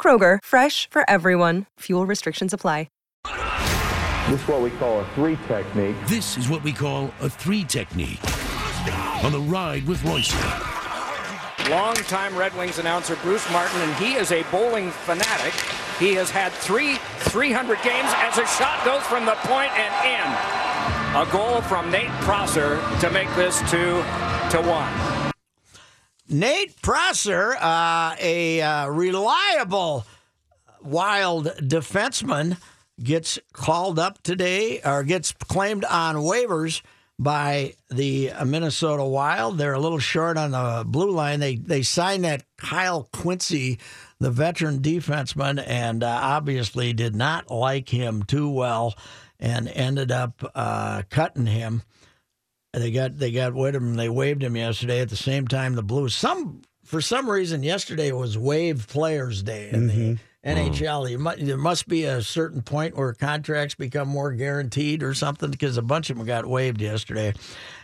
Kroger, fresh for everyone. Fuel restrictions apply. This is what we call a three technique. This is what we call a three technique. On the ride with Royce. Longtime Red Wings announcer Bruce Martin, and he is a bowling fanatic. He has had three 300 games as a shot goes from the point and in. A goal from Nate Prosser to make this two to one. Nate Prosser, uh, a uh, reliable wild defenseman, gets called up today or gets claimed on waivers by the Minnesota Wild. They're a little short on the blue line. They they signed that Kyle Quincey, the veteran defenseman, and uh, obviously did not like him too well, and ended up uh, cutting him. They got they got with him. They waived him yesterday. At the same time, the Blues some for some reason yesterday was Waive players day in the NHL. You mu- there must be a certain point where contracts become more guaranteed or something because a bunch of them got waived yesterday.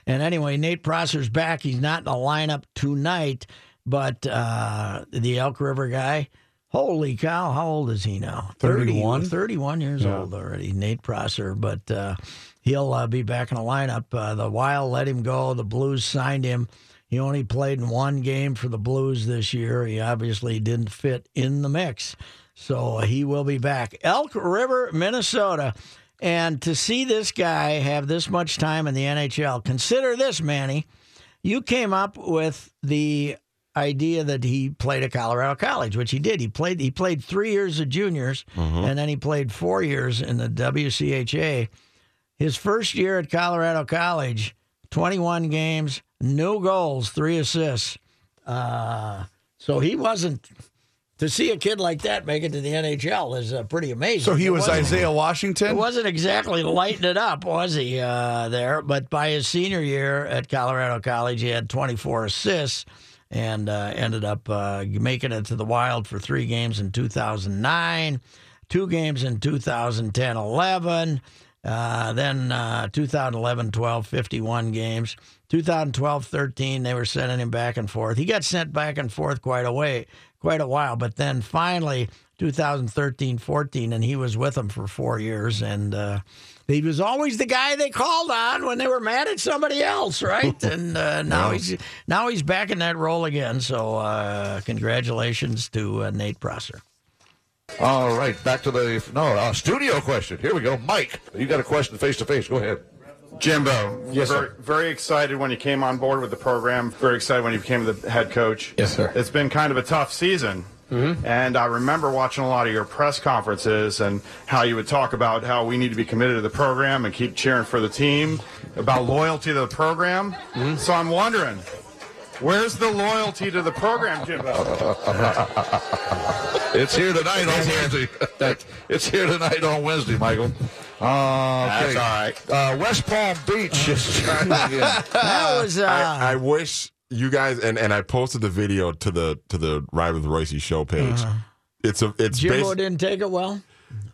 And anyway, Nate Prosser's back. He's not in the lineup tonight, but uh, the Elk River guy. Holy cow! How old is he now? 31? 31 years Yeah. old already. Nate Prosser, but uh, he'll uh, be back in the lineup. Uh, the Wild let him go. The Blues signed him. He only played in one game for the Blues this year. He obviously didn't fit in the mix, so he will be back. Elk River, Minnesota. And to see this guy have this much time in the NHL, consider this, Manny. You came up with the idea that he played at Colorado College, which he did. He played he played three years of juniors, and then he played four years in the WCHA. His first year at Colorado College, 21 games, no goals, three assists. Uh, so he wasn't. To see a kid like that make it to the NHL is uh, pretty amazing. So he It was Isaiah It Washington. wasn't exactly lighting it up, was he, uh, there? But by his senior year at Colorado College, he had 24 assists and uh, ended up uh, making it to the Wild for three games in 2009, two games in 2010 11. Uh, then uh, 2011 12, 51 games. 2012 13, they were sending him back and forth. He got sent back and forth quite a way, quite a while. But then finally, 2013 14, and he was with them for four years. And uh, he was always the guy they called on when they were mad at somebody else, right? and uh, now he's now he's back in that role again. So uh, congratulations to uh, Nate Prosser. All right, back to the no uh, studio question. Here we go, Mike. You got a question face to face? Go ahead. Jimbo, Yes, very, sir. very excited when you came on board with the program. Very excited when you became the head coach. Yes, sir. It's been kind of a tough season. And I remember watching a lot of your press conferences and how you would talk about how we need to be committed to the program and keep cheering for the team, about loyalty to the program. So I'm wondering, where's the loyalty to the program, Jimbo? It's here tonight on Wednesday. it's here tonight on Wednesday, Michael. Uh, okay. That's all right. Uh, West Palm Beach is trying to get. That was uh, I, I wish you guys and, and I posted the video to the to the Ride with Royce show page. It's a it's Jimbo basi- didn't take it well.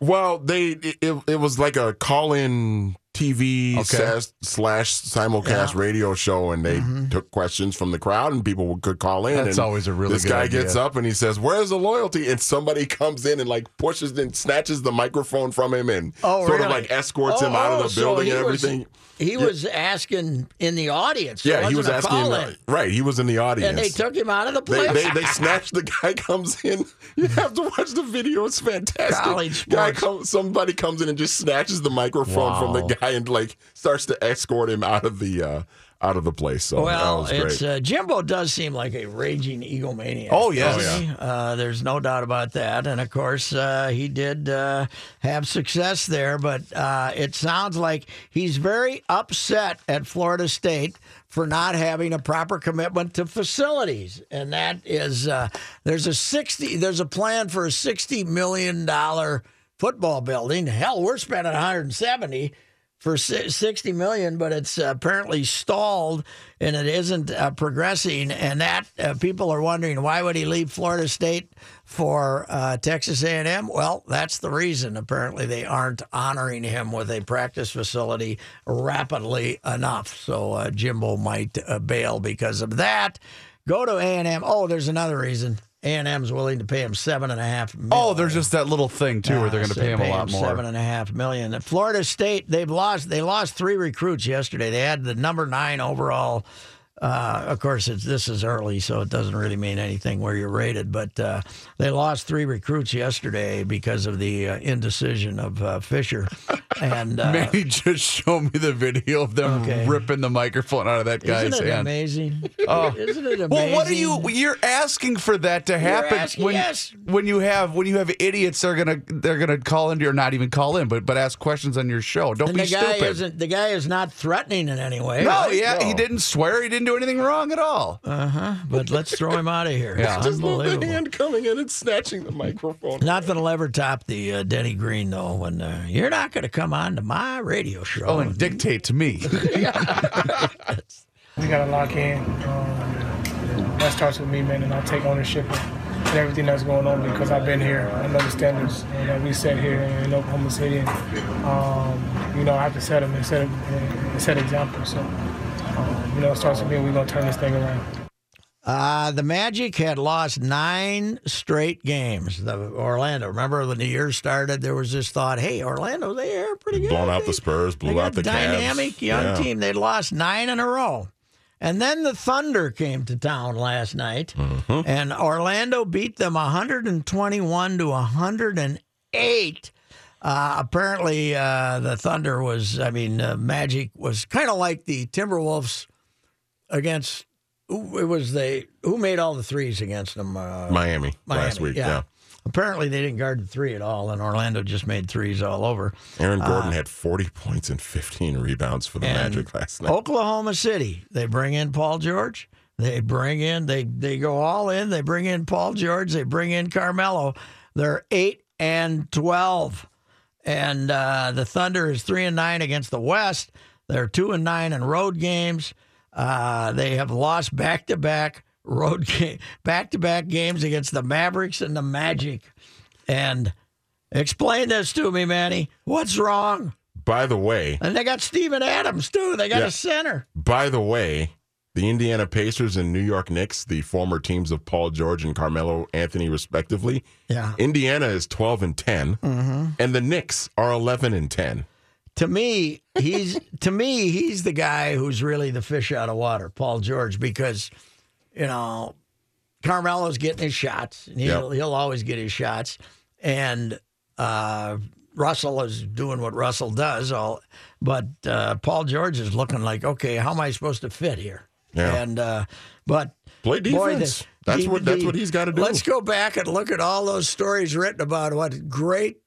well they it, it, it was like a call in TV Okay. slash, slash simulcast radio show, and they mm-hmm. took questions from the crowd, and people could call in. That's and always a really This guy idea. gets up and he says, "Where's the loyalty?" And somebody comes in and like pushes and snatches the microphone from him and Oh, sort of like escorts Oh, him out oh, of the oh, so building and was- everything. He was asking in the audience. yeah, he was asking. call-in. right, he was in the audience. and they took him out of the place. they, they snatched the guy comes in. You have to watch the video. It's fantastic. College guy comes, somebody comes in and just snatches the microphone from the guy and like starts to escort him out of the uh, out of the place. So that Well, was great. it's uh, Jimbo does seem like a raging egomaniac. Oh, yes. doesn't he? Uh, there's no doubt about that. And of course, uh, he did uh, have success there, but uh, it sounds like he's very upset at Florida State for not having a proper commitment to facilities, and that is uh, there's a sixty there's a plan for a sixty million dollar football building. Hell, we're spending 170 for 60 million, but it's apparently stalled and it isn't uh, progressing. And that uh, people are wondering why would he leave Florida State for uh, Texas A&M? Well, that's the reason. Apparently, they aren't honoring him with a practice facility rapidly enough. So uh, Jimbo might uh, bail because of that. Go to A&M. Oh, there's another reason. A&M's willing to pay him seven and a half oh, million. Oh, there's just that little thing too where they're going to So pay him a lot more. Seven and a half million. Florida State, they've lost. They lost three recruits yesterday. They had the number nine overall. Uh, of course, it's this is early, so it doesn't really mean anything where you're rated. But uh, they lost three recruits yesterday because of the uh, indecision of uh, Fisher. And uh, Manny just showed me the video of them Okay. ripping the microphone out of that guy's isn't it hand. amazing? Oh. Isn't it amazing? Well, what are you? You're asking for that to happen when yes. when you have when you have idiots that are gonna they're gonna call into or not even call in, but but ask questions on your show. Don't And be the guy stupid. isn't. The guy is not threatening in any way. no, right? yeah, he didn't swear. He didn't do anything wrong at all. But let's throw him out of here. Yeah. It's just love the hand coming in and snatching the microphone. Nothing will ever top the uh, Denny Green though. When uh, you're not going to come on to my radio show. Oh, and dictate to me. We got to lock in. Um, that starts with me, man, and I'll take ownership of and everything that's going on because I've been here. I know the standards uh, that we set here in Oklahoma City. And, um, you know, I have to set them and set, and set examples. So, you know, it starts with me. We're going to turn this thing around. Uh, the Magic had lost nine straight games. The Orlando. Remember when the year started, there was this thought, "Hey, Orlando, they are pretty good. Blown out the Spurs, blew out the a dynamic Cavs. young Yeah. team. They'd lost nine in a row." And then the Thunder came to town last night, Mm-hmm. and Orlando beat them 121 to 108. Uh, apparently, uh, the Thunder was, I mean, uh, Magic was kind of like the Timberwolves against. Who it was they who made all the threes against them? Uh, Miami, Miami, last week. yeah. Yeah. Apparently, they didn't guard the three at all, and Orlando just made threes all over. Aaron Gordon had 40 points and 15 rebounds for the Uh, Magic last night. Oklahoma City, they bring in Paul George. They bring in they they go all in. They bring in Paul George. They bring in Carmelo. They're eight and twelve, and uh, the Thunder is three and nine against the West. They're two and nine in road games. Uh, they have lost back to back road game, back to back games against the Mavericks and the Magic. And explain this to me, Manny. What's wrong? By the way, And they got Steven Adams too. They got Yeah. a center. by the way, the Indiana Pacers and New York Knicks, the former teams of Paul George and Carmelo Anthony, respectively, Yeah. Indiana is 12 and 10, Mm-hmm. and the Knicks are 11 and 10. To me, he's to me he's the guy who's really the fish out of water, Paul George, because you know Carmelo's getting his shots, and he'll Yep. he'll always get his shots, and uh, Russell is doing what Russell does. All, but uh, Paul George is looking like, okay, how am I supposed to fit here? Yeah. And uh, but Play boy, defense. the- that's the- what that's the- what he's got to do. Let's go back and look at all those stories written about what great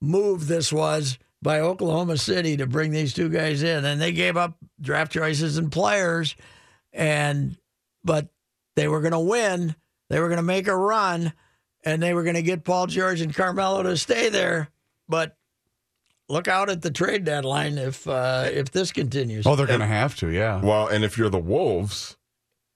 move this was by Oklahoma City to bring these two guys in, and they gave up draft choices and players, and but they were going to win. They were going to make a run, and they were going to get Paul George and Carmelo to stay there. But look out at the trade deadline if uh, if this continues. oh, they're gonna have to. Yeah. Well, and if you're the Wolves,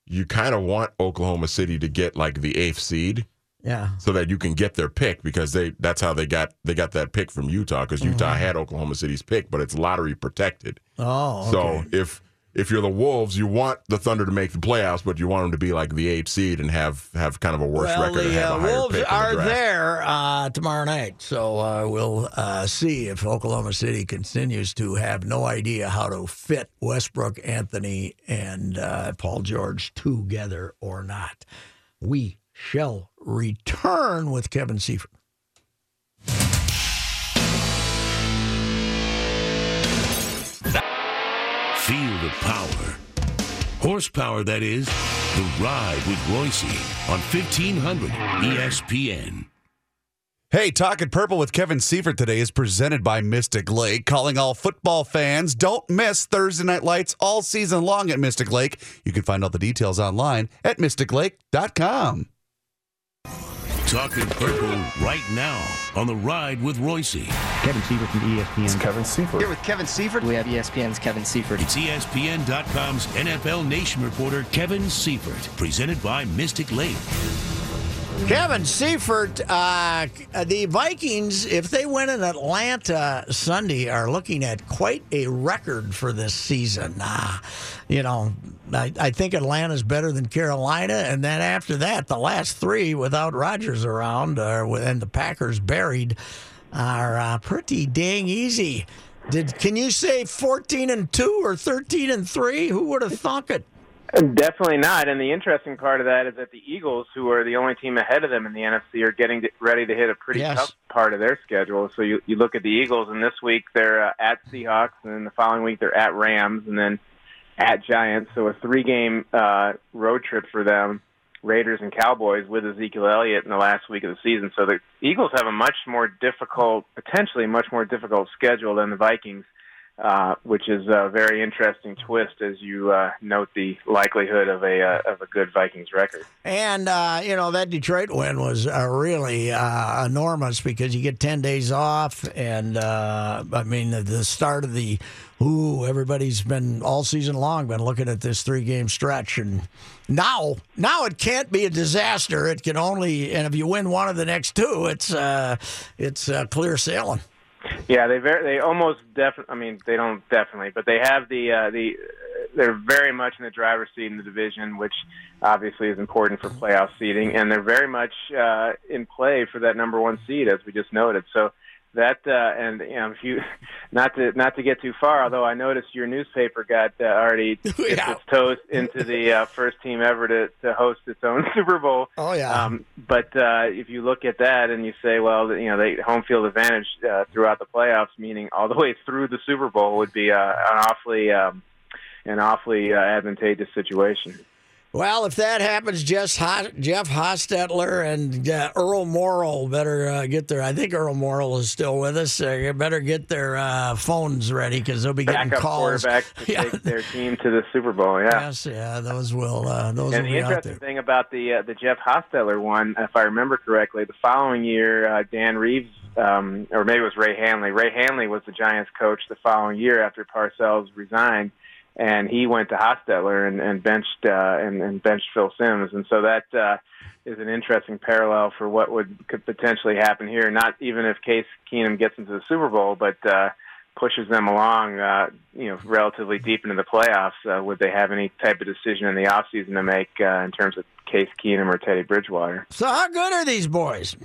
you kind of want Oklahoma City to get like the eighth seed Yeah. so that you can get their pick because they that's how they got they got that pick from Utah because Utah had Oklahoma City's pick, but it's lottery protected. Oh, So if if you're the Wolves, you want the Thunder to make the playoffs, but you want them to be like the eighth seed and have have kind of a worse well, record and the have uh, a higher Wolves pick in the are there uh, tomorrow night, so uh, we'll uh, see if Oklahoma City continues to have no idea how to fit Westbrook, Anthony, and uh, Paul George together or not. We shall return with Kevin Seifert. Feel the power. Horsepower, that is. The Ride with Royce on E 1500 ESPN. Hey, Talking Purple with Kevin Seifert today is presented by Mystic Lake. Calling all football fans, don't miss Thursday Night Lights all season long at Mystic Lake. You can find all the details online at mysticlake.com. Talking Purple right now on The Ride with Royce. Kevin Seifert from ESPN. It's Kevin Seifert. Here with Kevin Seifert. We have ESPN's Kevin Seifert. It's ESPN.com's NFL Nation reporter Kevin Seifert, presented by Mystic Lake. Kevin Seifert, uh, the Vikings, if they win in Atlanta Sunday, are looking at quite a record for this season. Uh, you know, I, I think Atlanta's better than Carolina, and then after that, the last three without Rodgers around uh, and the Packers buried are uh, pretty dang easy. Did can you say fourteen and two or thirteen and three? Who would have thunk it? Definitely not. And the interesting part of that is that the Eagles, who are the only team ahead of them in the NFC, are getting ready to hit a pretty Yes. tough part of their schedule. So you, you look at the Eagles, and this week they're uh, at Seahawks, and then the following week they're at Rams, and then at Giants. So a three-game uh, road trip for them. Raiders and Cowboys with Ezekiel Elliott in the last week of the season. So the Eagles have a much more difficult, potentially much more difficult schedule than the Vikings uh, which is a very interesting twist as you uh, note the likelihood of a uh, of a good Vikings record. And uh, you know that Detroit win was uh, really enormous because you get ten days off, and I mean the, start of the ooh, everybody's been all season long been looking at this three game stretch, and now now it can't be a disaster. It can only, and if you win one of the next two, it's it's clear sailing. Yeah, they very they almost definitely. I mean, they don't definitely, but they have the uh, the. They're very much in the driver's seat in the division, which obviously is important for playoff seeding, and they're very much uh, in play for that number one seed, as we just noted. So that uh, and you know, if you not to not to get too far, although I noticed your newspaper got uh, already dipped its toes into the uh, first team ever to, to host its own Super Bowl. Oh yeah. Um, but uh, if you look at that and you say, well, you know, they home field advantage uh, throughout the playoffs, meaning all the way through the Super Bowl, would be uh, an awfully um, an awfully uh, advantageous situation. Well, if that happens, Jeff, Hostetler and uh, Earl Morrall better uh, get their. I think Earl Morrall is still with us. Uh, better get their uh, phones ready because they'll be getting Backup calls. quarterbacks to Yeah. take their team to the Super Bowl. Yeah. Yes, yeah, those will. Uh, those and will the interesting thing about the uh, the Jeff Hostetler one, if I remember correctly, the following year, uh, Dan Reeves, um, or maybe it was Ray Handley. Ray Handley was the Giants coach the following year after Parcells resigned, and he went to Hostetler and, and benched uh, and, and benched Phil Simms, and so that uh, is an interesting parallel for what would could potentially happen here. Not even if Case Keenum gets into the Super Bowl, but uh, pushes them along, uh, you know, relatively deep into the playoffs. Uh, would they have any type of decision in the offseason to make uh, in terms of Case Keenum or Teddy Bridgewater? So, how good are these boys?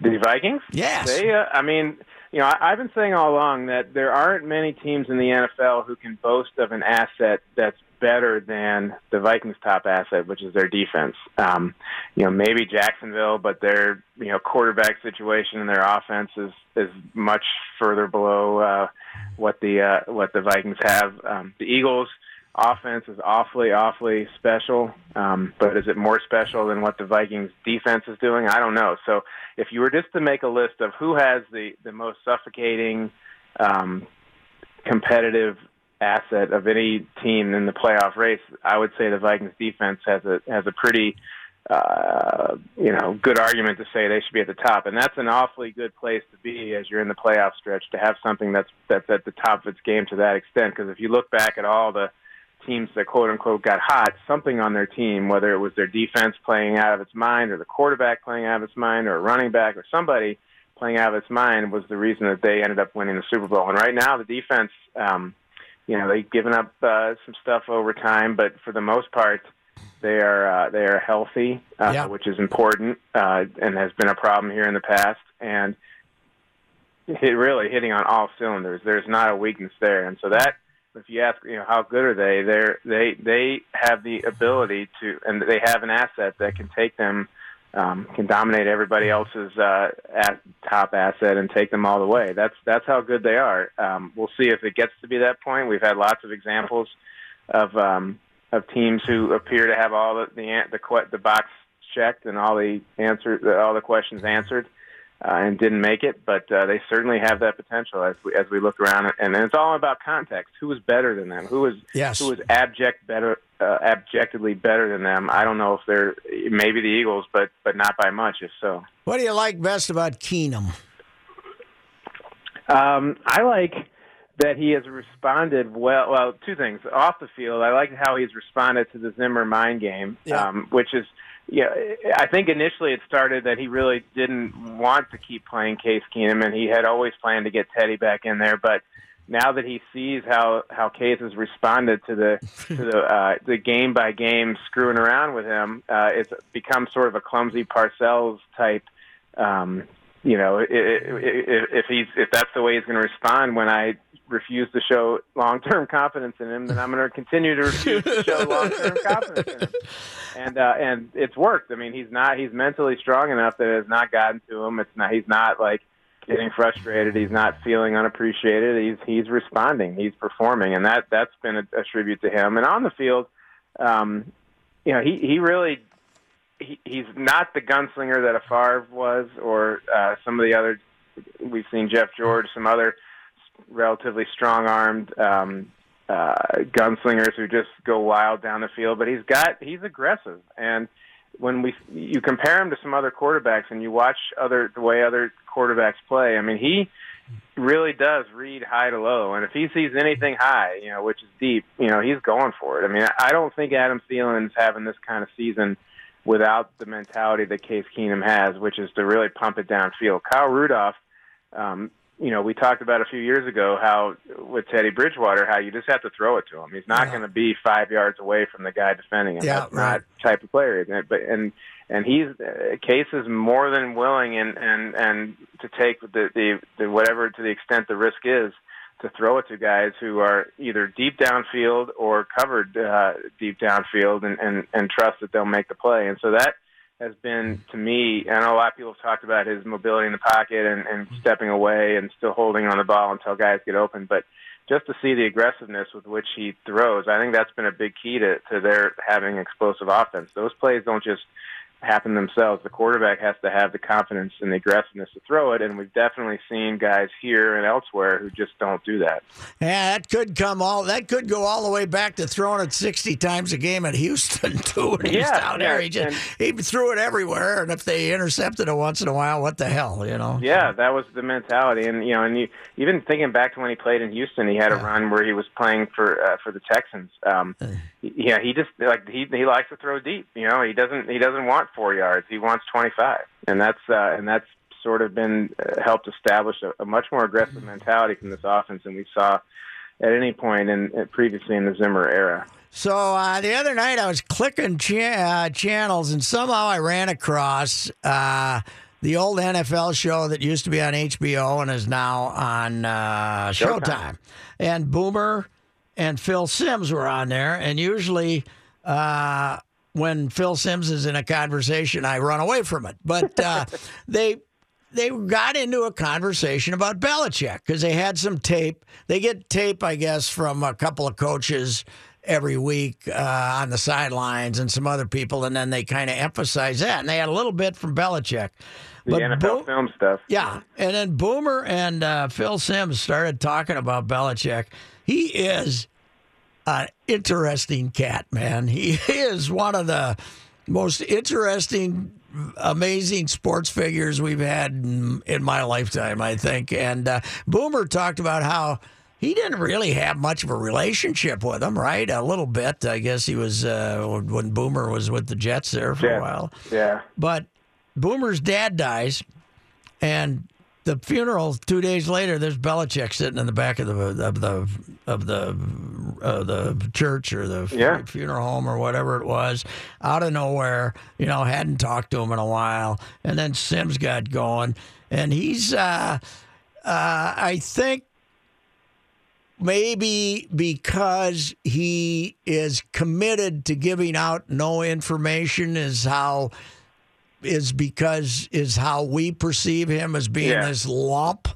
The Vikings? Yes. They, uh, I mean, you know, I, I've been saying all along that there aren't many teams in the NFL who can boast of an asset that's better than the Vikings' top asset, which is their defense. Um, you know, maybe Jacksonville, but their you know quarterback situation and their offense is is much further below uh, what the uh, what the Vikings have. Um, the Eagles' offense is awfully awfully special, um, but is it more special than what the Vikings' defense is doing? I don't know. So if you were just to make a list of who has the the most suffocating um, competitive asset of any team in the playoff race, I would say the Vikings defense has a has a pretty uh, you know good argument to say they should be at the top, and that's an awfully good place to be as you're in the playoff stretch to have something that's that's at the top of its game to that extent. Because if you look back at all the teams that quote unquote got hot, something on their team, whether it was their defense playing out of its mind or the quarterback playing out of its mind or a running back or somebody playing out of its mind was the reason that they ended up winning the Super Bowl. And right now the defense, um, you know, they've given up uh, some stuff over time, but for the most part, they are uh, they are healthy, uh, Yeah. which is important uh, and has been a problem here in the past. And hit, really hitting on all cylinders. There's not a weakness there, and so that if you ask, you know, how good are they? They're they they have the ability to, and they have an asset that can take them, um, can dominate everybody else's uh, at, top asset and take them all the way. That's that's how good they are. Um, we'll see if it gets to be that point. We've had lots of examples of um, of teams who appear to have all the the the, the box checked and all the answer all the questions answered uh, and didn't make it, but uh, they certainly have that potential as we as we look around, and it's all about context. Who was better than them? Who was Yes. who was abject better, uh, abjectly better than them? I don't know if they're maybe the Eagles, but but not by much. If so, What do you like best about Keenum? um, I like that he has responded well. Well, two things off the field. I like how he's responded to the Zimmer mind game, Yeah. um, which is. Yeah, I think initially it started that he really didn't want to keep playing Case Keenum, and he had always planned to get Teddy back in there. But now that he sees how how Case has responded to the to the uh, the game by game screwing around with him, uh, it's become sort of a clumsy Parcells type. Um, you know, i- i- i- if he's if that's the way he's going to respond when I refuse to show long term confidence in him, then I'm going to continue to refuse to show long term confidence in him. And uh, and it's worked. I mean, he's not he's mentally strong enough that it has not gotten to him. It's not he's not like getting frustrated. He's not feeling unappreciated. He's he's responding. He's performing, and that that's been a, a tribute to him. And on the field, um, you know, he he really he, he's not the gunslinger that a Favre was, or uh, some of the other. We've seen Jeff George, some other relatively strong-armed um, uh, gunslingers who just go wild down the field. But he's got he's aggressive, and when we you compare him to some other quarterbacks, and you watch other the way other quarterbacks play, I mean he really does read high to low, and if he sees anything high, you know, which is deep, you know, he's going for it. I mean, I don't think Adam Thielen's having this kind of season without the mentality that Case Keenum has, which is to really pump it downfield. Kyle Rudolph, um, you know, we talked about a few years ago how with Teddy Bridgewater, how you just have to throw it to him. He's not going to be five yards away from the guy defending him. Yeah, That's right. not type of player. But and and he's uh, Case is more than willing and and and to take the, the the whatever to the extent the risk is to throw it to guys who are either deep downfield or covered uh, deep downfield and, and and trust that they'll make the play. And so that has been to me. Know a lot of people have talked about his mobility in the pocket and, and stepping away and still holding on the ball until guys get open, but just to see the aggressiveness with which he throws, I think that's been a big key to, to their having explosive offense. Those plays don't just happen themselves. The quarterback has to have the confidence and the aggressiveness to throw it, and we've definitely seen guys here and elsewhere who just don't do that. Yeah, that could come all. That could go all the way back to throwing it sixty times a game at Houston too. When he was Yeah, down there, yeah, he just he threw it everywhere. And if they intercepted it once in a while, what the hell, you know? Yeah, that was the mentality, and you know, and you even thinking back to when he played in Houston, he had a run where he was playing for uh, for the Texans. Um, yeah, he just like he he likes to throw deep. You know, he doesn't he doesn't want four yards. He wants twenty five, and that's uh, and that's sort of been uh, helped establish a, a much more aggressive mentality from this offense than we saw at any point in uh, previously in the Zimmer era. So uh, the other night I was clicking cha- uh, channels and somehow I ran across uh, the old NFL show that used to be on HBO and is now on uh, Showtime. Showtime. And Boomer and Phil Simms were on there. And usually uh, when Phil Simms is in a conversation, I run away from it. But uh, they they got into a conversation about Belichick because they had some tape. They get tape, I guess, from a couple of coaches every week uh, on the sidelines and some other people, and then they kind of emphasize that. And they had a little bit from Belichick. The But NFL Bo- film stuff. yeah, and then Boomer and uh, Phil Simms started talking about Belichick. He is an interesting cat, man. He is one of the most interesting, amazing sports figures we've had in, in my lifetime, I think. And uh, Boomer talked about how he didn't really have much of a relationship with him, right? A little bit, I guess. He was uh, when Boomer was with the Jets there for a while. Yeah. But Boomer's dad dies, and the funeral two days later. There's Belichick sitting in the back of the of the of the uh, the church or the Yeah. funeral home or whatever it was, out of nowhere. You know, hadn't talked to him in a while, and then Simms got going, and he's. Uh, uh, I think maybe because he is committed to giving out no information is how is because is how we perceive him as being Yeah. this lump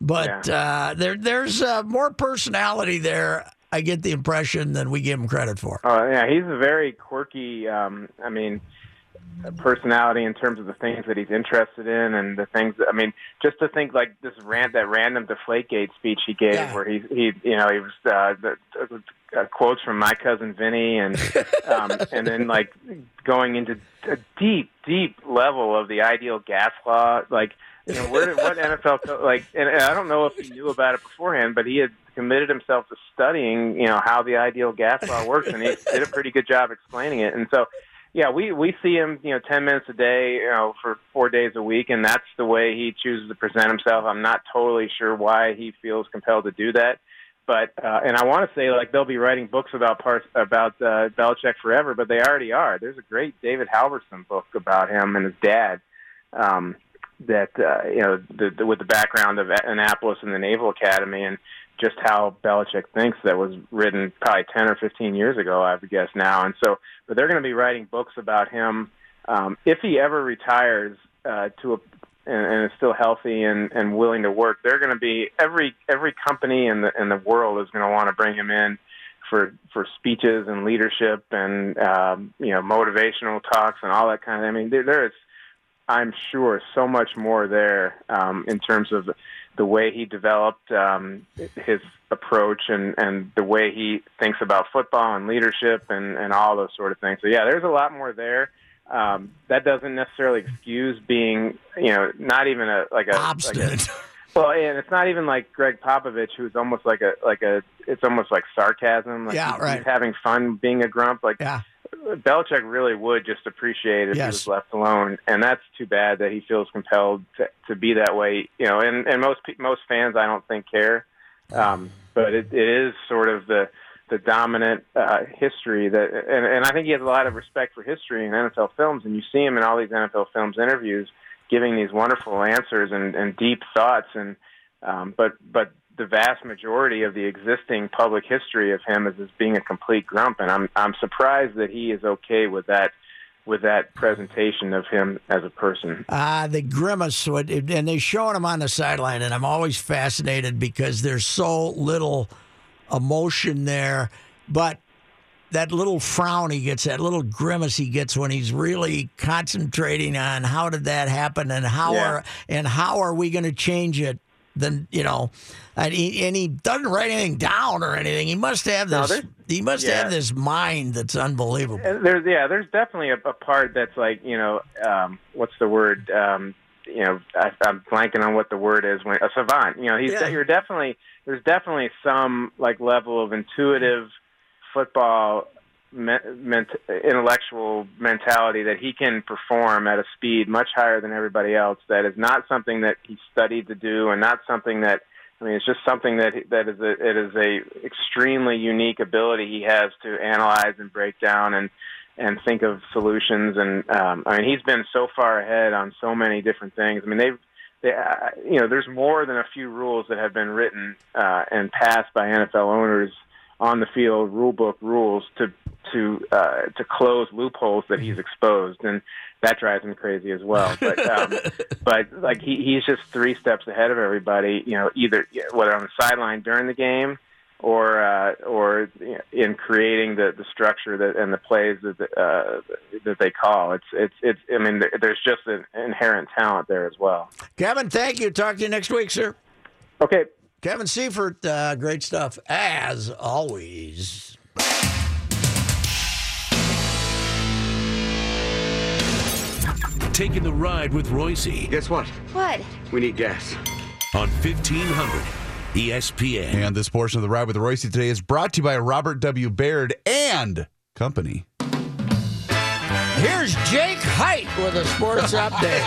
but uh, there there's uh, more personality there I get the impression than we give him credit for Oh yeah, he's a very quirky. Um, I mean, personality in terms of the things that he's interested in and the things. That, I mean, just to think like this rant, that random Deflategate speech he gave, where he he you know he was uh, the, uh, quotes from my cousin Vinny and um, and then like going into a deep deep level of the ideal gas law, like. You know, where did, what NFL like? And, and I don't know if he knew about it beforehand, but he had committed himself to studying, you know, how the ideal gas law works, and he did a pretty good job explaining it. And so, yeah, we we see him, you know, ten minutes a day, you know, for four days a week, and that's the way he chooses to present himself. I'm not totally sure why he feels compelled to do that, but uh, and I want to say like they'll be writing books about parts about uh, Belichick forever, but they already are. There's a great David Halberstam book about him and his dad. Um, that uh, you know, the, the, with the background of Annapolis and the Naval Academy, and just how Belichick thinks that was written probably 10 or 15 years ago, I would guess now. And so, but they're going to be writing books about him um, if he ever retires uh, to a and, and is still healthy and, and willing to work. They're going to be every every company in the in the world is going to want to bring him in for for speeches and leadership and um, you know motivational talks and all that kind of. I mean, there, there is I'm sure so much more there um, in terms of the way he developed um, his approach and, and the way he thinks about football and leadership and, and all those sort of things. So yeah, there's a lot more there. Um, that doesn't necessarily excuse being, you know, not even a like a obstinate. Like a, well, and it's not even like Gregg Popovich, who's almost like a like a. It's almost like sarcasm. Like Yeah, he's, right. he's having fun being a grump. Like yeah. Belichick really would just appreciate if Yes. he was left alone, and that's too bad that he feels compelled to, to be that way. You know, and and most pe- most fans I don't think care, um, but it, it is sort of the the dominant uh, history that, and, and I think he has a lot of respect for history in NFL films, and you see him in all these NFL films interviews giving these wonderful answers and, and deep thoughts, and um, but but the vast majority of the existing public history of him is as being a complete grump, and I'm I'm surprised that he is okay with that with that presentation of him as a person. Uh, the grimace, would, and they showing him on the sideline, and I'm always fascinated because there's so little emotion there, but that little frown he gets, that little grimace he gets when he's really concentrating on how did that happen and how Yeah. are and how are we going to change it. Then you know, and he, and he doesn't write anything down or anything. He must have this. there's- he must yeah. have this mind that's unbelievable. There's yeah, there's definitely a, a part that's like you know, um, what's the word? Um, you know, I, I'm blanking on what the word is. When a savant, you know, he's Yeah. you're definitely there's definitely some like level of intuitive football ment- intellectual mentality that he can perform at a speed much higher than everybody else. That is not something that he studied to do, and not something that I mean, it's just something that that is a it is a extremely unique ability he has to analyze and break down and and think of solutions. And um, I mean, he's been so far ahead on so many different things. I mean, they've they, uh, you know, there's more than a few rules that have been written uh, and passed by NFL owners on the field, rule book rules to to uh, to close loopholes that he's exposed, and that drives him crazy as well. But um, but like he, he's just three steps ahead of everybody. You know, either whether on the sideline during the game or uh, or in creating the, the structure that and the plays that uh, that they call. It's it's it's. I mean, there's just an inherent talent there as well. Kevin, thank you. Talk to you next week, sir. Okay. Kevin Seifert, uh, great stuff as always. Taking the ride with Royce Guess what? What? We need gas. on 1500 E ESPN. And this portion of the Ride with Royce today is brought to you by Robert W. Baird and Company. Here's Jake Height with a sports update.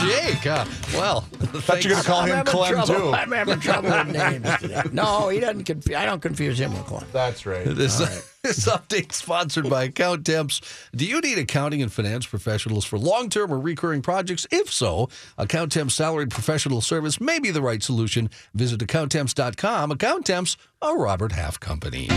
Jake, uh, well, Thought you were going to call I'm him having Clem, trouble. too. I'm having trouble with names today. No, he doesn't. Conf- I don't confuse him with Clem. That's right. This, this update sponsored by Accountemps. Do you need accounting and finance professionals for long term or recurring projects? If so, Accountemps salaried professional service may be the right solution. Visit Accountemps.com. Account Temps, a Robert Half company.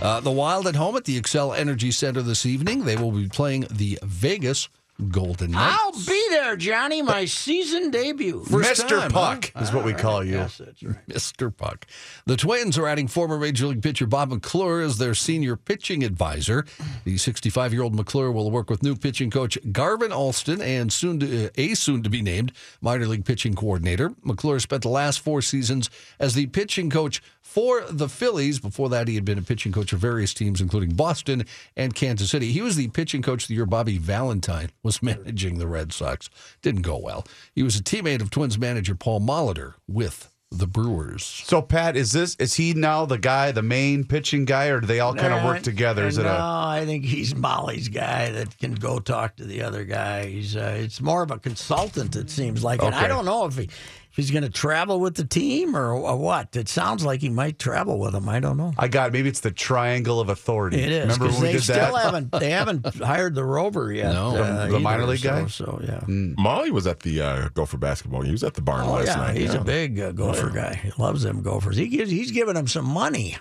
Uh, the Wild at home at the Xcel Energy Center this evening. They will be playing the Vegas Golden Knights. I'll be there, Johnny. My season debut. First Mr. time, Puck huh? is what we call you. Yes, that's right. Mr. Puck. The Twins are adding former Major League pitcher Bob McClure as their senior pitching advisor. The 65 year old McClure will work with new pitching coach Garvin Alston and soon to, uh, a soon to be named minor league pitching coordinator. McClure spent the last four seasons as the pitching coach for the Phillies. Before that, he had been a pitching coach of various teams, including Boston and Kansas City. He was the pitching coach the year Bobby Valentine was managing the Red Sox. Didn't go well. He was a teammate of Twins manager Paul Molitor with the Brewers. So, Pat, is this is he now the guy, the main pitching guy, or do they all kind of work together? Is no, it a I think he's Molly's guy that can go talk to the other guy. He's uh, it's more of a consultant. It seems like, and I don't know if he if he's going to travel with the team or, or what. It sounds like he might travel with them. I don't know. I got maybe it's the triangle of authority. It is Remember 'cause when we they did still that? haven't they haven't hired the rover yet. No. uh, The- the minor either, league guy? So, so yeah. Molly was at the uh, Gopher basketball. He was at the barn Oh last yeah, night. he's yeah. a big uh, gopher guy. He loves them gophers. He gives he's giving them some money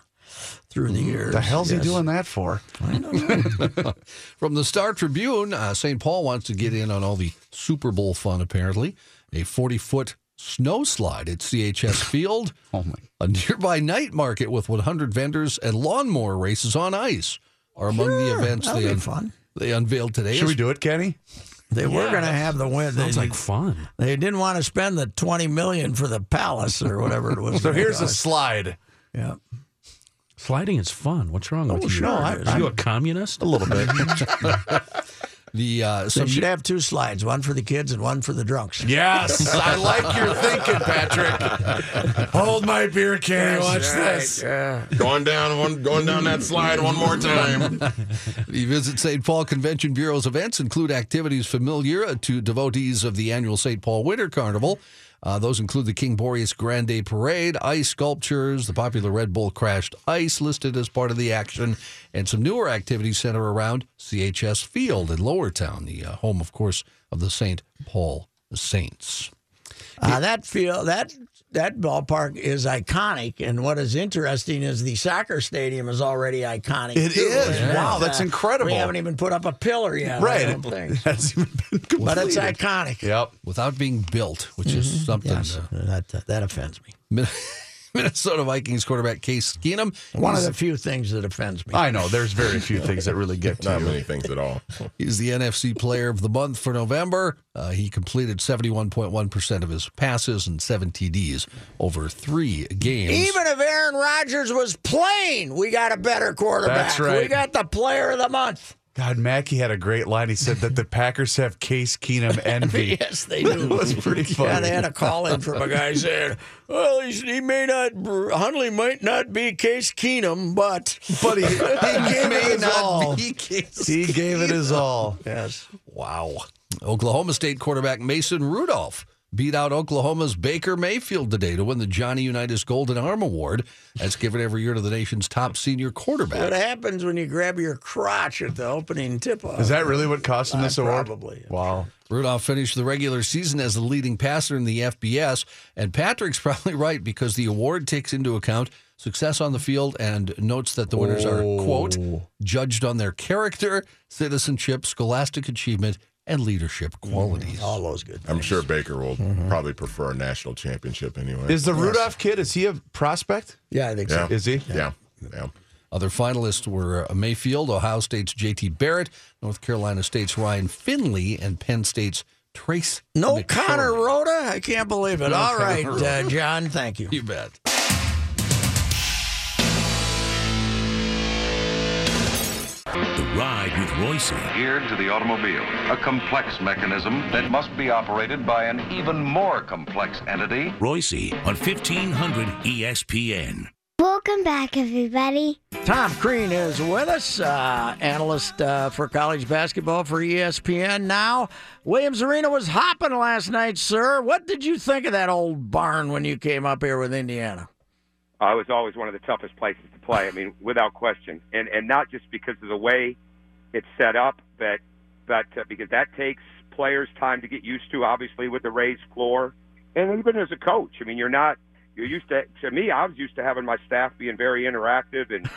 through the years. the hell's Yes. he doing that for? From the Star Tribune, uh, St. Paul wants to get in on all the Super Bowl fun, apparently. A 40 foot snow slide at CHS Field, Oh my! a nearby night market with 100 vendors, and lawnmower races on ice are among the events they, un- fun. they unveiled today. Should we do it, Kenny? They were going to have the win. They, like fun. they didn't want to spend the twenty million for the palace or whatever it was. So here's a a slide. yeah. Sliding is fun. What's wrong oh, with you? sure it Are is. you a communist? A little bit. The uh, They some should have two slides, one for the kids and one for the drunks. yes, I like your thinking, Patrick. Hold my beer, Kenny. Watch this. going down one, going down that slide one more time. The Visit St. Paul Convention Bureau's events include activities familiar to devotees of the annual St. Paul Winter Carnival. Uh, those include the King Boreas Grand Day Parade, ice sculptures, the popular Red Bull Crashed Ice listed as part of the action, and some newer activities center around CHS Field in Lowertown, the uh, home, of course, of the St. Paul Saints. Uh, that feel that that ballpark is iconic, and what is interesting is the soccer stadium is already iconic. It too. is. And, Wow, that's incredible. We haven't even put up a pillar yet. I Right. don't think. That's even been completed. But it's iconic. Yep. Without being built, which is something. Yes, uh, that that offends me. Min- Minnesota Vikings quarterback Case Keenum. One of the few things that offends me. I know. There's very few things that really get to me. Not you. many things at all. He's the NFC Player of the Month for November. Uh, he completed 71.1% of his passes and seven TDs over three games. Even if Aaron Rodgers was playing, we got a better quarterback. That's right. We got the player of the month. God, Mackey had a great line. He said that the Packers have Case Keenum envy. yes, they do. It was pretty funny. Yeah, they had a call in from a guy saying, "Well, he's, he may not, Hundley might not be Case Keenum, but But he, he gave May it his not all. be Case He gave it his all. yes, Wow. Oklahoma State quarterback Mason Rudolph beat out Oklahoma's Baker Mayfield today to win the Johnny Unitas Golden Arm Award. That's given every year to the nation's top senior quarterback. what happens when you grab your crotch at the opening tip-off? Is that really what cost him Uh, this award? probably. Wow. Rudolph finished the regular season as the leading passer in the FBS, and Patrick's probably right because the award takes into account success on the field and notes that the winners are, quote, judged on their character, citizenship, scholastic achievement, and leadership qualities. All those good. I'm sure Baker will probably prefer a national championship anyway. Is the Rudolph kid, is he a prospect? Yeah, I think yeah. so. Is he? Yeah. Yeah. Other finalists were uh, Mayfield, Ohio State's J.T. Barrett, North Carolina State's Ryan Finley, and Penn State's Trace. No McSorley. Connor Rhoda? I can't believe it. No All Connor right, uh, John, thank you. You bet. The Ride with Royce. Geared to the automobile, a complex mechanism that must be operated by an even more complex entity. Royce on 1500 ESPN. Welcome back, everybody. Tom Crean is with us, uh, analyst uh, for college basketball for ESPN. Now, Williams Arena was hopping last night, sir. What did you think of that old barn when you came up here with Indiana? Uh, it was always one of the toughest places to play. I mean, without question, and and not just because of the way it's set up, but but uh, because that takes players time to get used to. Obviously, with the raised floor, and even as a coach, I mean, you're not you're used to. To me, I was used to having my staff being very interactive and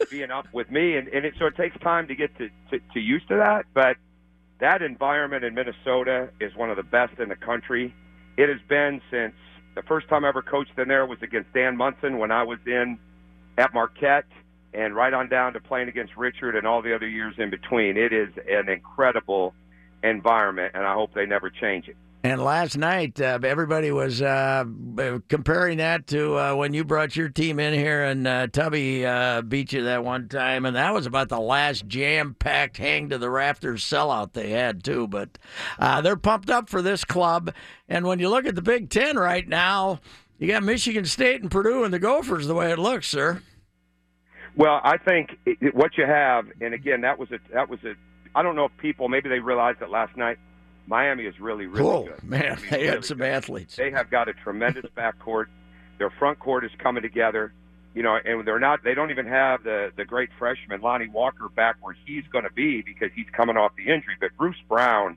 being up with me, and and it, so it takes time to get to, to to used to that. But that environment in Minnesota is one of the best in the country. It has been since the first time I ever coached in there was against Dan Monson when I was in at Marquette, and right on down to playing against Richard and all the other years in between. It is an incredible environment, and I hope they never change it. And last night, uh, everybody was uh, comparing that to uh, when you brought your team in here and uh, Tubby uh, beat you that one time, and that was about the last jam-packed, hang to the rafters sellout they had too. But uh, they're pumped up for this club, and when you look at the Big Ten right now, you got Michigan State and Purdue and the Gophers the way it looks, sir. Well, I think it, what you have, and again, that was a that was a. I don't know if people maybe they realized it last night. Miami is really really Whoa, good. man, they really had some good. athletes. They have got a tremendous backcourt. Their front court is coming together. You know, and they're not. They don't even have the the great freshman Lonnie Walker back where he's going to be because he's coming off the injury. But Bruce Brown,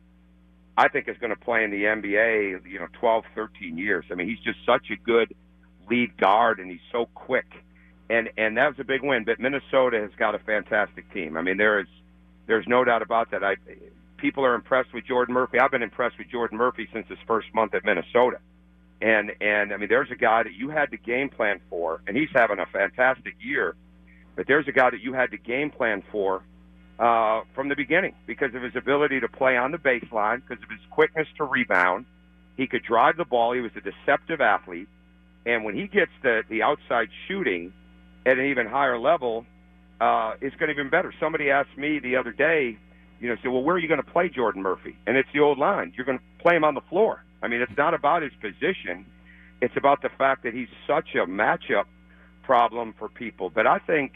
I think, is going to play in the NBA. You know, 12, 13 years. I mean, he's just such a good lead guard, and he's so quick. And and that was a big win. But Minnesota has got a fantastic team. I mean, there is there's no doubt about that. I people are impressed with Jordan Murphy. I've been impressed with Jordan Murphy since his first month at Minnesota. And and I mean, there's a guy that you had to game plan for, and he's having a fantastic year. But there's a guy that you had to game plan for uh, from the beginning because of his ability to play on the baseline, because of his quickness to rebound. He could drive the ball. He was a deceptive athlete, and when he gets the the outside shooting at an even higher level, uh, it's going to be even better. Somebody asked me the other day, you know, said, "Well, where are you going to play Jordan Murphy?" And it's the old line: you're going to play him on the floor. I mean, it's not about his position; it's about the fact that he's such a matchup problem for people. But I think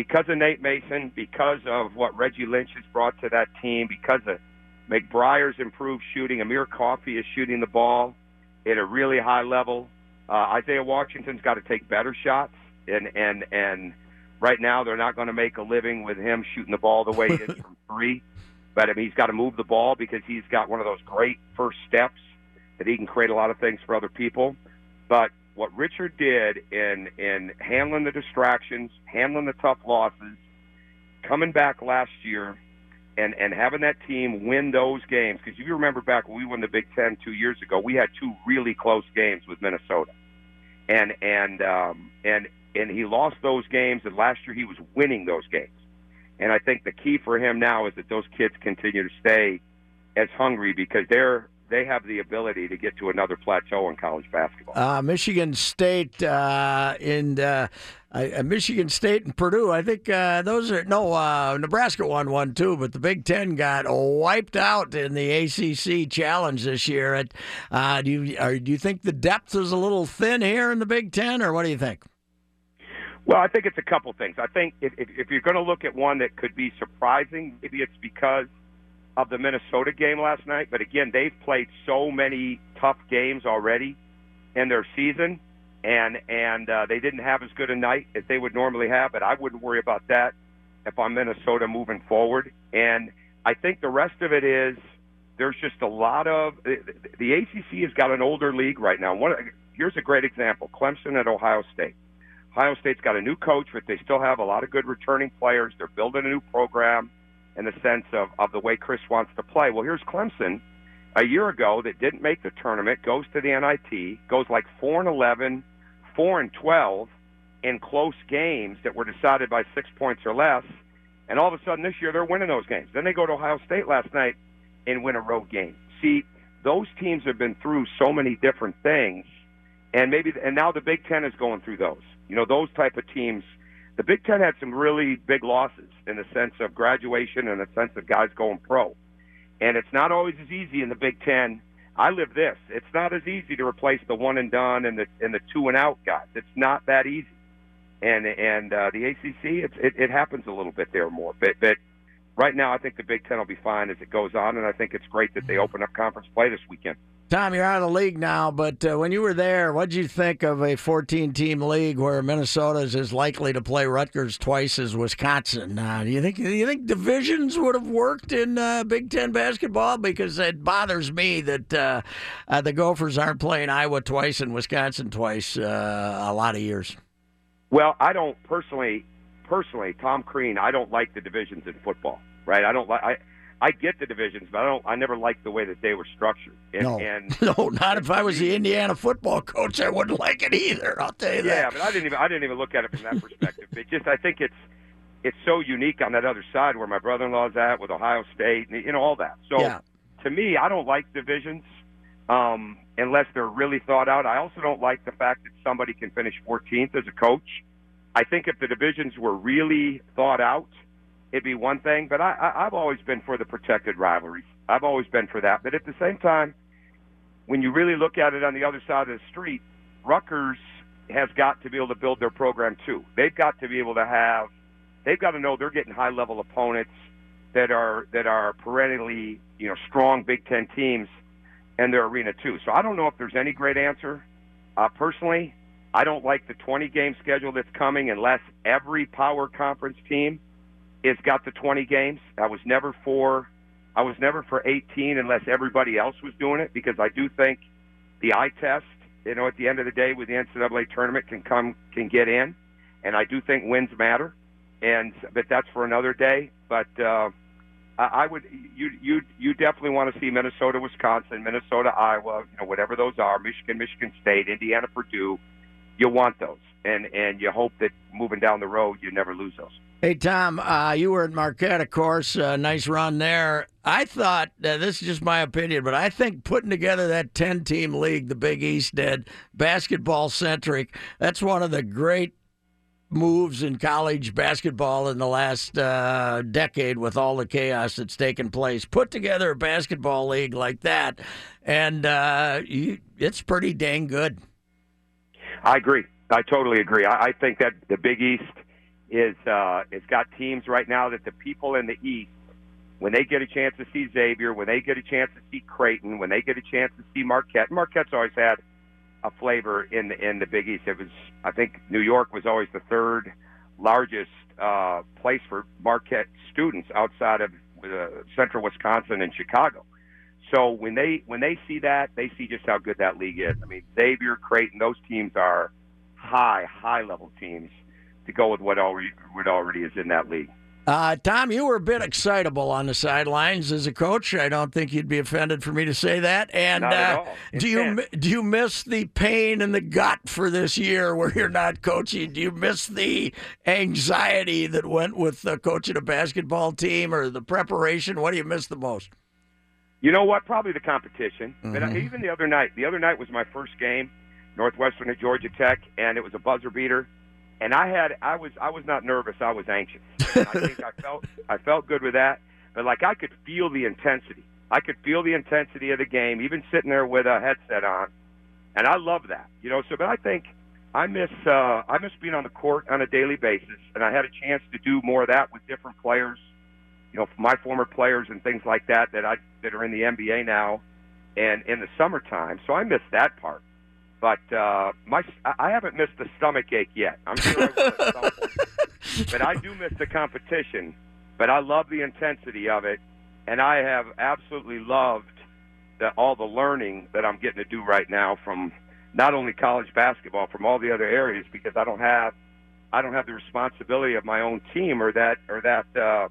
because of Nate Mason, because of what Reggie Lynch has brought to that team, because of McBrayer's improved shooting, Amir Coffey is shooting the ball at a really high level. Uh, Isaiah Washington's got to take better shots, and and and right now they're not going to make a living with him shooting the ball the way he is from three. But I mean, he's got to move the ball because he's got one of those great first steps that he can create a lot of things for other people. But what Richard did in in handling the distractions, handling the tough losses, coming back last year, and and having that team win those games because you remember back when we won the Big Ten two years ago, we had two really close games with Minnesota, and and um, and and he lost those games, and last year he was winning those games. And I think the key for him now is that those kids continue to stay as hungry because they're they have the ability to get to another plateau in college basketball. Uh, Michigan State uh, and uh, uh, Michigan State and Purdue. I think uh, those are no. Uh, Nebraska won one too, but the Big Ten got wiped out in the ACC challenge this year. At, uh, do you are, do you think the depth is a little thin here in the Big Ten, or what do you think? Well, I think it's a couple things. I think if, if, if you're going to look at one that could be surprising, maybe it's because of the Minnesota game last night. But again, they've played so many tough games already in their season, and and uh, they didn't have as good a night as they would normally have. But I wouldn't worry about that if I'm Minnesota moving forward. And I think the rest of it is there's just a lot of the, the ACC has got an older league right now. One here's a great example: Clemson at Ohio State. Ohio State's got a new coach, but they still have a lot of good returning players. They're building a new program in the sense of, of the way Chris wants to play. Well, here's Clemson a year ago that didn't make the tournament, goes to the NIT, goes like 4 and 11, 4 and 12 in close games that were decided by six points or less. And all of a sudden this year they're winning those games. Then they go to Ohio State last night and win a road game. See, those teams have been through so many different things, and maybe and now the Big Ten is going through those. You know, those type of teams the Big Ten had some really big losses in the sense of graduation and the sense of guys going pro. And it's not always as easy in the Big Ten. I live this. It's not as easy to replace the one and done and the and the two and out guys. It's not that easy. And and uh, the ACC, it's, it it happens a little bit there more. But but right now, I think the Big Ten will be fine as it goes on, and I think it's great that they open up conference play this weekend. Tom, you're out of the league now, but uh, when you were there, what did you think of a 14 team league where Minnesota is as likely to play Rutgers twice as Wisconsin? Uh, do you think do you think divisions would have worked in uh, Big Ten basketball? Because it bothers me that uh, uh, the Gophers aren't playing Iowa twice and Wisconsin twice uh, a lot of years. Well, I don't personally, personally, Tom Crean. I don't like the divisions in football. Right? I don't like. I get the divisions, but I don't. I never liked the way that they were structured. And, no, and no, not if I was the Indiana football coach. I wouldn't like it either. I'll tell you yeah, that. Yeah, but I didn't even. I didn't even look at it from that perspective. It just. I think it's. It's so unique on that other side where my brother-in-law's at with Ohio State, and you know all that. So, Yeah. to me, I don't like divisions um, unless they're really thought out. I also don't like the fact that somebody can finish 14th as a coach. I think if the divisions were really thought out, it'd be one thing. But I, I, I've always been for the protected rivalries. I've always been for that. But at the same time, when you really look at it on the other side of the street, Rutgers has got to be able to build their program too. They've got to be able to have. They've got to know they're getting high level opponents that are that are perennially you know strong Big Ten teams in their arena too. So I don't know if there's any great answer. Uh, personally, I don't like the 20 game schedule that's coming unless every power conference team is got the 20 games. I was never for I was never for 18 unless everybody else was doing it because I do think the eye test, you know, at the end of the day with the NCAA tournament can come can get in, and I do think wins matter, and but that's for another day. But uh, I, I would you you you definitely want to see Minnesota, Wisconsin, Minnesota, Iowa, you know, whatever those are, Michigan, Michigan State, Indiana, Purdue. You want those, and and you hope that moving down the road you never lose those. Hey Tom, uh, you were at Marquette, of course. Uh, nice run there. I thought uh, this is just my opinion, but I think putting together that ten-team league, the Big East did, basketball centric. That's one of the great moves in college basketball in the last uh, decade with all the chaos that's taken place. Put together a basketball league like that, and uh, you, it's pretty dang good. I agree. I totally agree. I, I think that the Big East is uh, it's got teams right now that the people in the East, when they get a chance to see Xavier, when they get a chance to see Creighton, when they get a chance to see Marquette, Marquette's always had a flavor in the in the Big East. It was I think New York was always the third largest uh, place for Marquette students outside of uh, Central Wisconsin and Chicago. So when they when they see that, they see just how good that league is. I mean, Xavier, Creighton, those teams are high high level teams to go with what already what already is in that league. Uh, Tom, you were a bit excitable on the sidelines as a coach. I don't think you'd be offended for me to say that. And uh, do you do you miss the pain in the gut for this year where you're not coaching? Do you miss the anxiety that went with uh, coaching a basketball team or the preparation? What do you miss the most? You know what? Probably the competition. But Mhm. even the other night, the other night was my first game, Northwestern at Georgia Tech, and it was a buzzer beater. And I had, I was, I was not nervous. I was anxious. And I think I felt, I felt good with that. But like I could feel the intensity. I could feel the intensity of the game, even sitting there with a headset on. And I love that, you know. So, but I think I miss, uh, I miss being on the court on a daily basis, and I had a chance to do more of that with different players you know, my former players and things like that that I that are in the NBA now, and in the summertime. So I miss that part. But uh, my I haven't missed the stomach ache yet. I'm sure I will at some point. But I do miss the competition. But I love the intensity of it, and I have absolutely loved the, all the learning that I'm getting to do right now from not only college basketball, from all the other areas because I don't have I don't have the responsibility of my own team or that or that. Uh,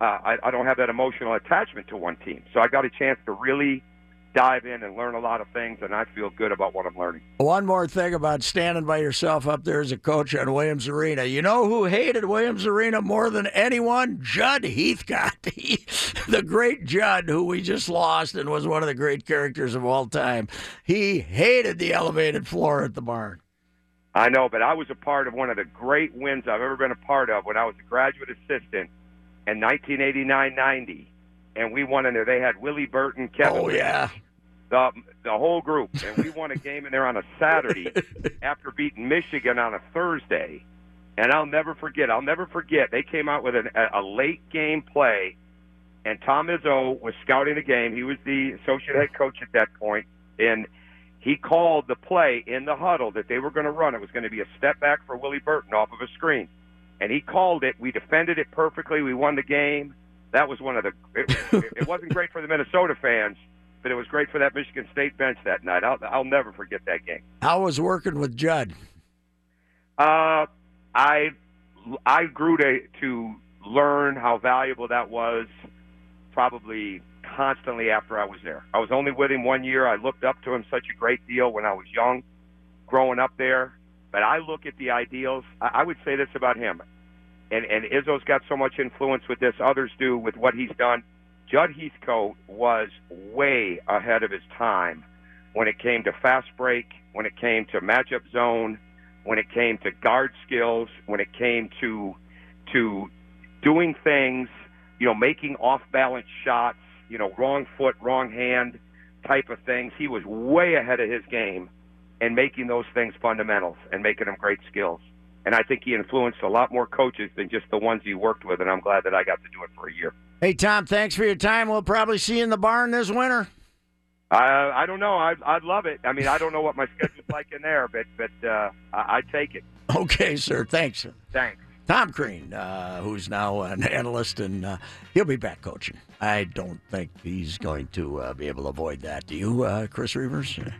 uh, I, I don't have that emotional attachment to one team. So I got a chance to really dive in and learn a lot of things, and I feel good about what I'm learning. One more thing about standing by yourself up there as a coach on Williams Arena. You know who hated Williams Arena more than anyone? Jud Heathcote. He, the great Jud, who we just lost and was one of the great characters of all time. He hated the elevated floor at the barn. I know, but I was a part of one of the great wins I've ever been a part of when I was a graduate assistant in 1989-90, and we won in there. They had Willie Burton, Kevin. Oh, yeah. The the whole group, and we won a game in there on a Saturday after beating Michigan on a Thursday. And I'll never forget. I'll never forget. They came out with an, a, a late game play, and Tom Izzo was scouting the game. He was the associate head coach at that point, and he called the play in the huddle that they were going to run. It was going to be a step back for Willie Burton off of a screen, and he called it. We defended it perfectly. We won the game. That was one of the. It, it wasn't great for the Minnesota fans, but it was great for that Michigan State bench that night. I'll, I'll never forget that game. How was working with Jud? Uh, I I grew to to learn how valuable that was. Probably constantly after I was there. I was only with him one year. I looked up to him such a great deal when I was young, growing up there. But I look at the ideals. I, I would say this about him, and and Izzo's got so much influence with this. Others do with what he's done. Jud Heathcote was way ahead of his time when it came to fast break, when it came to matchup zone, when it came to guard skills, when it came to to doing things, you know, making off balance shots, you know, wrong foot, wrong hand type of things. He was way ahead of his game and making those things fundamentals and making them great skills. And I think he influenced a lot more coaches than just the ones he worked with. And I'm glad that I got to do it for a year. Hey, Tom, thanks for your time. We'll probably see you in the barn this winter. Uh, I don't know. I'd, I'd love it. I mean, I don't know what my schedule's like in there, but but uh, I, I'd take it. Okay, sir. Thanks. Thanks. Tom Crean, uh, who's now an analyst, and uh, he'll be back coaching. I don't think he's going to uh, be able to avoid that. Do you, uh, Chris Reavers?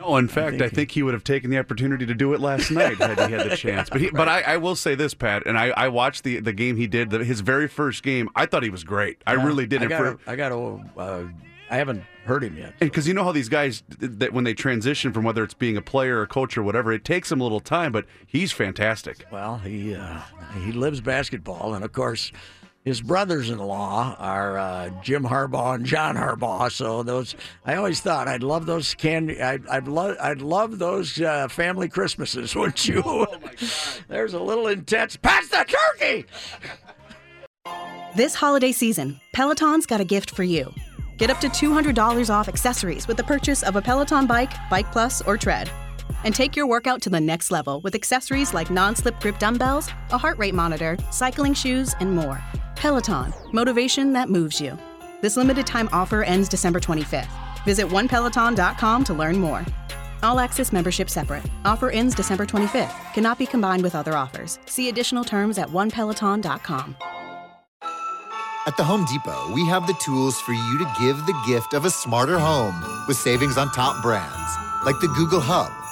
No, in fact, I think, he would have taken the opportunity to do it last night had he had the chance. But he, but I, I will say this, Pat, and I, I watched the the game he did, the, his very first game. I thought he was great. I Yeah, really did. I got. for- I got to. Uh, I haven't heard him yet. because you know how these guys that when they transition from whether it's being a player or a coach or whatever, it takes them a little time. But he's fantastic. Well, he uh, he lives basketball, and of course, his brothers-in-law are uh, Jim Harbaugh and John Harbaugh. So those, I always thought I'd love those candy. I'd I'd love I'd love those uh, family Christmases, wouldn't you? There's a little intense. Pass the turkey. This holiday season, Peloton's got a gift for you. Get up to $200 off accessories with the purchase of a Peloton bike, Bike Plus, or Tread. And take your workout to the next level with accessories like non slip grip dumbbells, a heart rate monitor, cycling shoes, and more. Peloton, motivation that moves you. This limited time offer ends December 25th. Visit onepeloton.com to learn more. All access membership separate. Offer ends December 25th. Cannot be combined with other offers. See additional terms at onepeloton.com. At the Home Depot, we have the tools for you to give the gift of a smarter home with savings on top brands, like the Google Hub,